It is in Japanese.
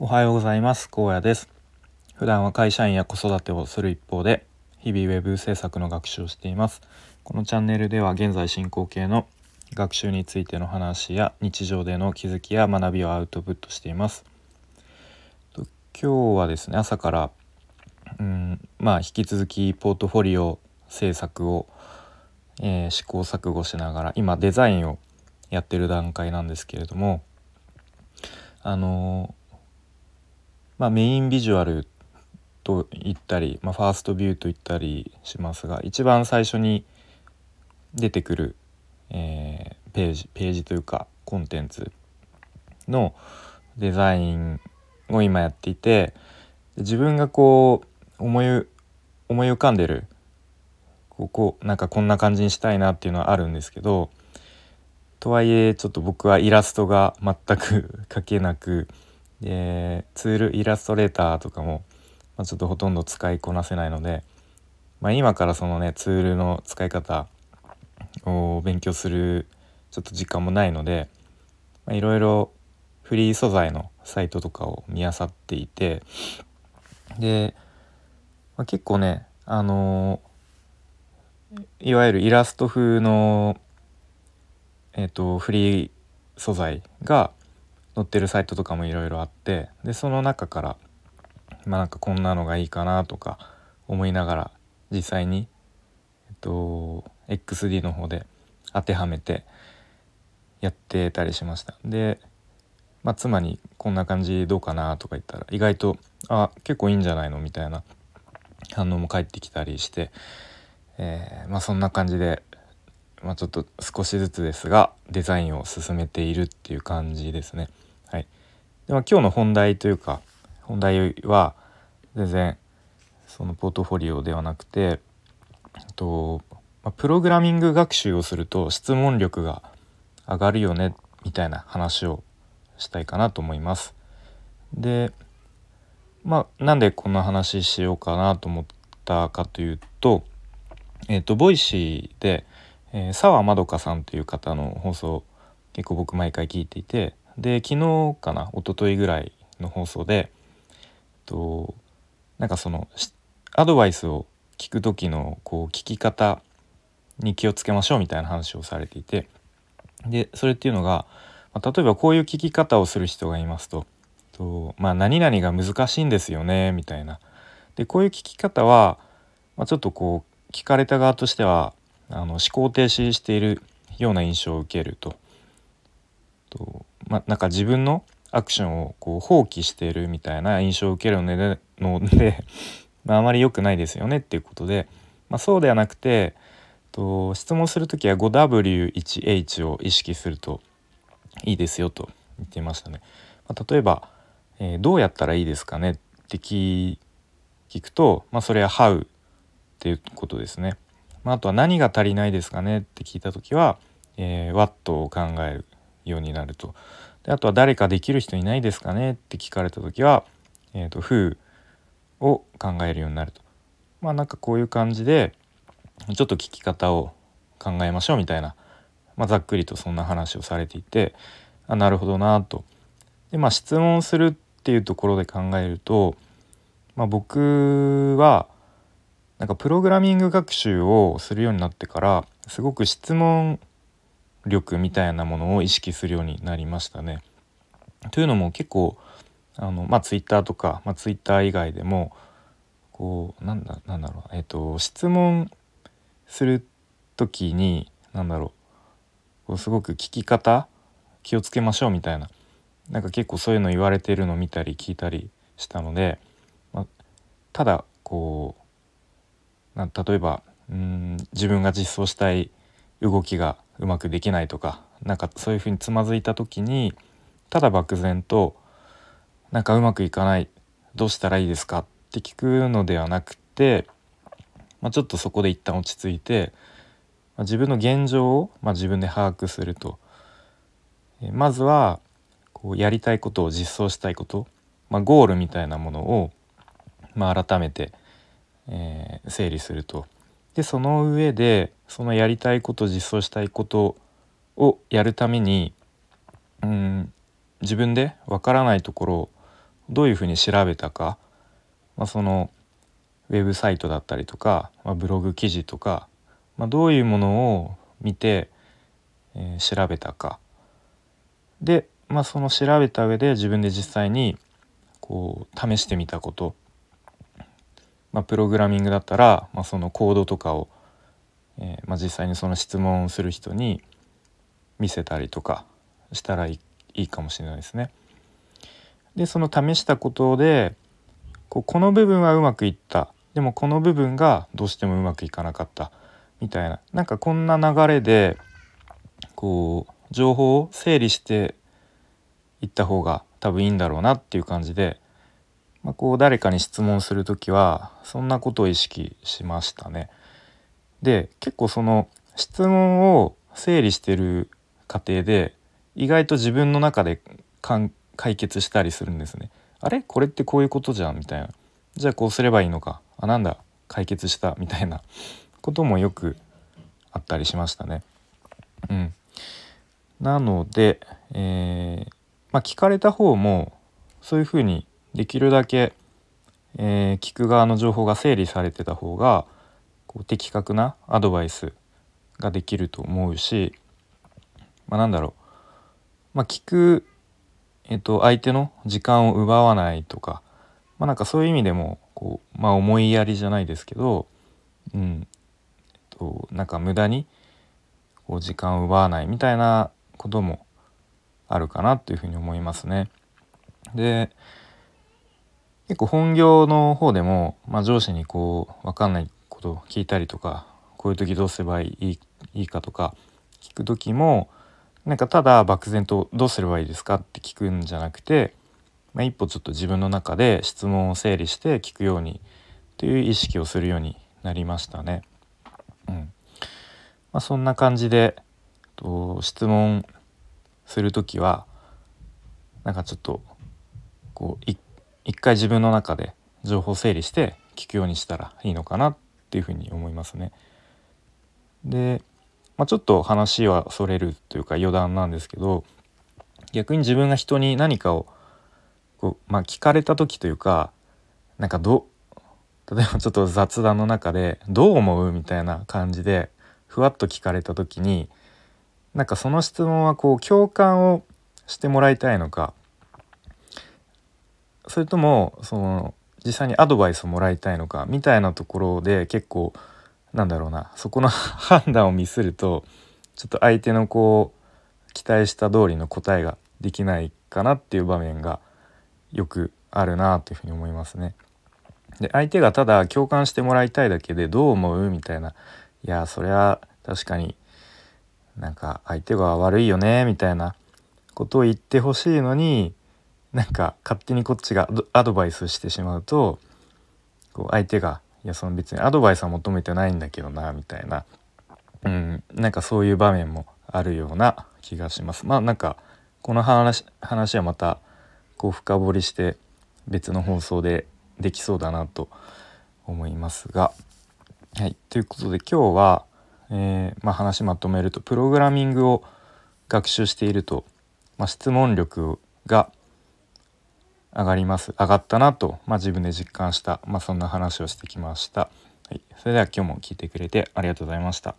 おはようございます。高野です。普段は会社員や子育てをする一方で日々ウェブ制作の学習をしています。このチャンネルでは現在進行形の学習についての話や日常での気づきや学びをアウトプットしています。今日はですね朝からうんまあ引き続きポートフォリオ制作を、えー、試行錯誤しながら今デザインをやってる段階なんですけれどもあのまあ、メインビジュアルと言ったり、まあ、ファーストビューと言ったりしますが一番最初に出てくる、えー、ページページというかコンテンツのデザインを今やっていて自分がこう思い思い浮かんでるここなんかこんな感じにしたいなっていうのはあるんですけどとはいえちょっと僕はイラストが全く 描けなくでツールイラストレーターとかも、まあ、ちょっとほとんど使いこなせないので、まあ、今からそのねツールの使い方を勉強するちょっと時間もないのでいろいろフリー素材のサイトとかを見漁っていてで、まあ、結構ねあのいわゆるイラスト風の、えーとフリー素材が載ってるサイトとかもいろいろあってでその中からまあなんかこんなのがいいかなとか思いながら実際に、えっと、XD の方で当てはめてやってたりしました。で、まあ、妻に「こんな感じどうかな?」とか言ったら意外と「あ結構いいんじゃないの?」みたいな反応も返ってきたりして、えー、まあ、そんな感じでまあ、ちょっと少しずつですがデザインを進めているっていう感じですね。はい、でまあ、今日の本題というか本題は全然そのポートフォリオではなくてと、まあ、プログラミング学習をすると質問力が上がるよねみたいな話をしたいかなと思います。でまあなんでこんな話しようかなと思ったかというとえっ、ー、と Voicy でえー、沢まどかさんという方の放送結構僕毎回聞いていてで昨日かな一昨日ぐらいの放送でとなんかそのアドバイスを聞く時のこう聞き方に気をつけましょうみたいな話をされていてでそれっていうのが、まあ、例えばこういう聞き方をする人がいますとと、まあ、何々が難しいんですよねみたいな。でこういう聞き方は、まあ、ちょっとこう聞かれた側としてはあの思考停止しているような印象を受けると。と、まあ、なんか自分のアクションをこう放棄しているみたいな印象を受けるのでので、まあ、あまり良くないですよねっていうことで、まあ、そうではなくてと質問する時は 5W1H を意識するといいですよと言っていましたね。まあ、例えば、えー、どうやったらいいですかねって聞くと、まあ、それは How っていうことですね。まあ、あとは何が足りないですかねって聞いた時は、えー、What を考えるようになると。であとは誰かできる人いないですかねって聞かれた時は、えーと、Who を考えるようになると。まあなんかこういう感じでちょっと聞き方を考えましょうみたいな、まあ、ざっくりとそんな話をされていてあなるほどなと。でまあ質問するっていうところで考えると、まあ、僕はなんかプログラミング学習をするようになってからすごく質問力みたいなものを意識するようになりましたね。というのも結構あのまあツイッターとか、まあ、ツイッター以外でもこうなんだなんだろうえっ、ー、と質問する時に何だろうこうすごく聞き方気をつけましょうみたいななんか結構そういうの言われてるの見たり聞いたりしたので、まあ、ただこうな例えばうん自分が実装したい動きがうまくできないとかなんかそういうふうにつまずいた時にただ漠然となんかうまくいかないどうしたらいいですかって聞くのではなくて、まあ、ちょっとそこで一旦落ち着いて、まあ、自分の現状を、まあ、自分で把握すると、えまずはこうやりたいことを実装したいこと、まあ、ゴールみたいなものを、まあ、改めてえー、整理すると。でその上でそのやりたいこと実装したいことをやるためにうん自分でわからないところをどういうふうに調べたか、まあ、そのウェブサイトだったりとか、まあ、ブログ記事とか、まあ、どういうものを見て、えー、調べたか。で、まあ、その調べた上で自分で実際にこう試してみたこと、まあ、プログラミングだったら、まあ、そのコードとかを、えーまあ、実際にその質問をする人に見せたりとかしたらいいいいかもしれないですね。でその試したことでこうこの部分はうまくいった。でもこの部分がどうしてもうまくいかなかった。みたいな。なんかこんな流れでこう情報を整理していった方が多分いいんだろうなっていう感じで、まあ、こう誰かに質問する時はそんなことを意識しましたね。で結構その質問を整理してる過程で意外と自分の中で解決したりするんですね。あれ？これってこういうことじゃんみたいな。じゃあこうすればいいのか。あなんだ？解決したみたいなこともよくあったりしましたね。うん、なので、えー、まあ、聞かれた方もそういうふうにできるだけ、えー、聞く側の情報が整理されてた方がこう的確なアドバイスができると思うし、まあ、なんだろう、まあ、聞く、えー、と相手の時間を奪わないとか、まあ、なんかそういう意味でもこう、まあ、思いやりじゃないですけど、うんえー、となんか無駄にこう時間を奪わないみたいなこともあるかなっていうふうに思いますね。で結構本業の方でも、まあ、上司にこう分かんないことを聞いたりとかこういう時どうすればいいいいかとか聞く時もなんかただ漠然と「どうすればいいですか?」って聞くんじゃなくて、まあ、一歩ちょっと自分の中で質問を整理して聞くようにという意識をするようになりましたね。うんまあ、そんな感じでと質問する時はなんかちょっとこう一回自分の中で情報整理して聞くようにしたらいいのかなっていうふうに思いますね。で、まあ、ちょっと話はそれるというか余談なんですけど逆に自分が人に何かをこう、まあ、聞かれた時というかなんかど例えばちょっと雑談の中で「どう思う?」みたいな感じでふわっと聞かれた時になんかその質問はこう共感をしてもらいたいのかそれともその実際にアドバイスをもらいたいのかみたいなところで結構なんだろうなそこの 判断をミスるとちょっと相手のこう期待した通りの答えができないかなっていう場面がよくあるなというふうに思いますね。で相手がただ共感してもらいたいだけでどう思うみたいないやそれは確かになんか相手が悪いよねみたいなことを言ってほしいのになんか勝手にこっちがアドバイスしてしまうとこう相手が「いやその別にアドバイスは求めてないんだけどな」みたいな、うん、なんかそういう場面もあるような気がします。まあなんかこの話話はまたこう深掘りして別の放送でできそうだなと思いますが。はい、ということで今日はえー、まあ、話まとめるとプログラミングを学習していると、まあ、質問力が上がります。上がったなと、まあ、自分で実感した、まあそんな話をしてきました、はい、それでは今日も聞いてくれてありがとうございました。